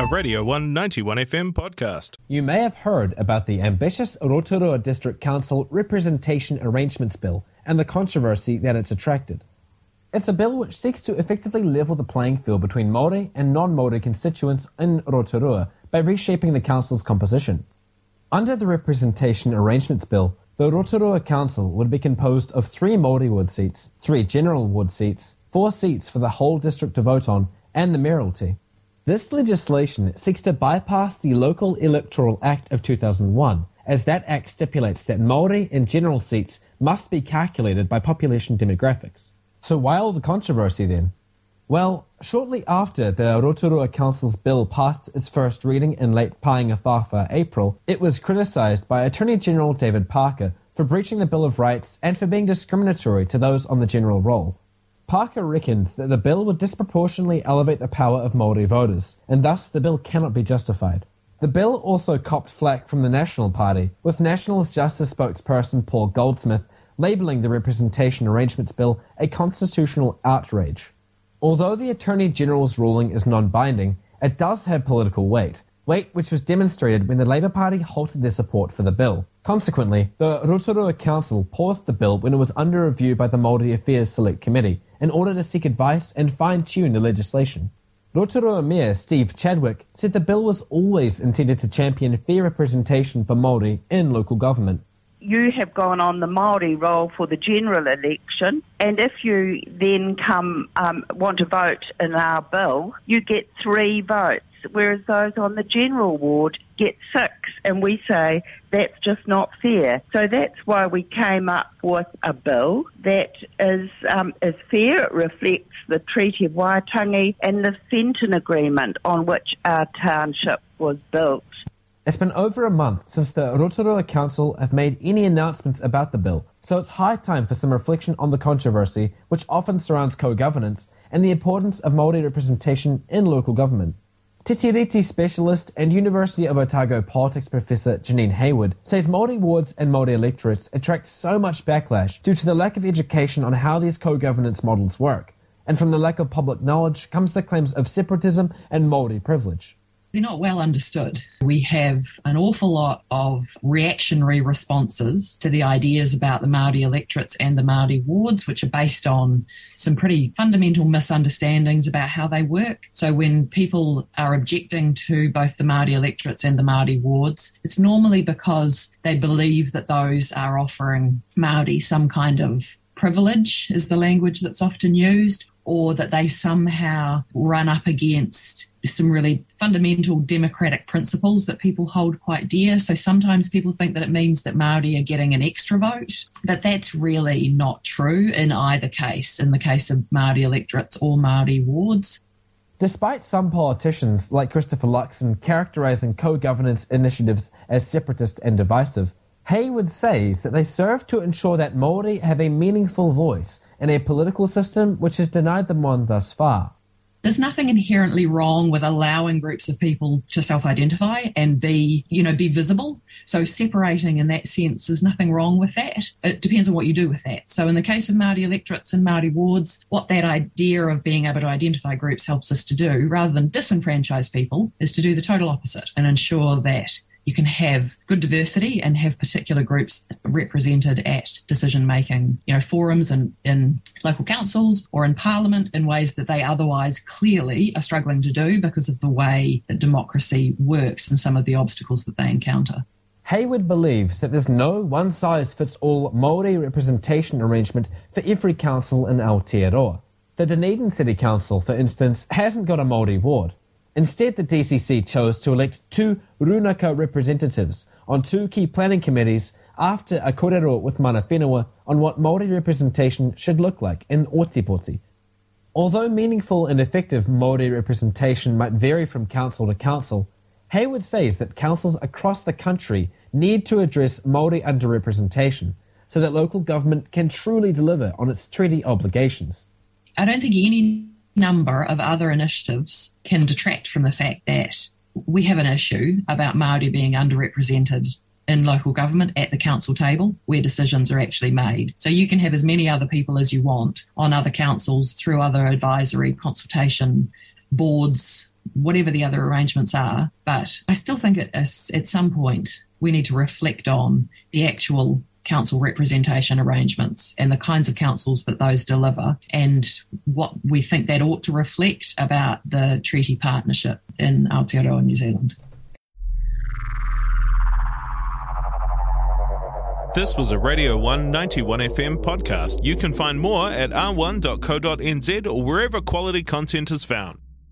a Radio One 91 FM podcast. You may have heard about the ambitious Rotorua District Council Representation Arrangements Bill and the controversy that it's attracted. It's a bill which seeks to effectively level the playing field between Māori and non-Māori constituents in Rotorua by reshaping the council's composition. Under the Representation Arrangements Bill, the Rotorua Council would be composed of three Māori ward seats, three general ward seats, four seats for the whole district to vote on, and the mayoralty. This legislation seeks to bypass the Local Electoral Act of 2001, as that act stipulates that Maori and general seats must be calculated by population demographics. So why all the controversy then? Well, shortly after the Rotorua Council's bill passed its first reading in late Paenga-whāwhā April, it was criticised by Attorney General David Parker for breaching the Bill of Rights and for being discriminatory to those on the general roll. Parker reckoned that the bill would disproportionately elevate the power of Māori voters, and thus the bill cannot be justified. The bill also copped flack from the National Party, with National's Justice spokesperson Paul Goldsmith labelling the Representation Arrangements Bill a constitutional outrage. Although the Attorney General's ruling is non binding, it does have political weight, weight which was demonstrated when the Labour Party halted their support for the bill. Consequently, the Rotorua Council paused the bill when it was under review by the Māori Affairs Select Committee in order to seek advice and fine tune the legislation. Rotorua Mayor Steve Chadwick said the bill was always intended to champion fair representation for Māori in local government. You have gone on the Māori roll for the general election, and if you then come um, want to vote in our bill, you get three votes whereas those on the general ward get six. And we say that's just not fair. So that's why we came up with a bill that is, um, is fair. It reflects the Treaty of Waitangi and the Fenton Agreement on which our township was built. It's been over a month since the Rotorua Council have made any announcements about the bill, so it's high time for some reflection on the controversy which often surrounds co-governance and the importance of Māori representation in local government. Te Tiriti specialist and University of Otago politics professor Janine Hayward says Māori wards and Māori electorates attract so much backlash due to the lack of education on how these co-governance models work. And from the lack of public knowledge comes the claims of separatism and Māori privilege they're not well understood. We have an awful lot of reactionary responses to the ideas about the Māori electorates and the Māori wards, which are based on some pretty fundamental misunderstandings about how they work. So when people are objecting to both the Māori electorates and the Māori wards, it's normally because they believe that those are offering Māori some kind of privilege, is the language that's often used, or that they somehow run up against some really fundamental democratic principles that people hold quite dear. So sometimes people think that it means that Maori are getting an extra vote, but that's really not true in either case, in the case of Maori electorates or Maori wards. Despite some politicians, like Christopher Luxon, characterising co governance initiatives as separatist and divisive, Hayward says that they serve to ensure that Māori have a meaningful voice in a political system which has denied them one thus far there's nothing inherently wrong with allowing groups of people to self-identify and be, you know, be visible. So separating in that sense, there's nothing wrong with that. It depends on what you do with that. So in the case of Māori electorates and Māori wards, what that idea of being able to identify groups helps us to do, rather than disenfranchise people, is to do the total opposite and ensure that you can have good diversity and have particular groups represented at decision making, you know, forums and in local councils or in parliament in ways that they otherwise clearly are struggling to do because of the way that democracy works and some of the obstacles that they encounter. Hayward believes that there's no one size fits all Māori representation arrangement for every council in Aotearoa. The Dunedin City Council, for instance, hasn't got a Māori ward. Instead, the DCC chose to elect two Runaka representatives on two key planning committees after a korero with mana whenua on what Māori representation should look like in Ōtepoti. Although meaningful and effective Māori representation might vary from council to council, Hayward says that councils across the country need to address Māori underrepresentation so that local government can truly deliver on its treaty obligations. I don't think any number of other initiatives can detract from the fact that we have an issue about Māori being underrepresented in local government at the council table where decisions are actually made. So you can have as many other people as you want on other councils through other advisory consultation boards, whatever the other arrangements are. But I still think at, at some point we need to reflect on the actual council representation arrangements and the kinds of councils that those deliver and what we think that ought to reflect about the treaty partnership in Aotearoa New Zealand. This was a Radio One 91 FM podcast. You can find more at r1.co.nz or wherever quality content is found.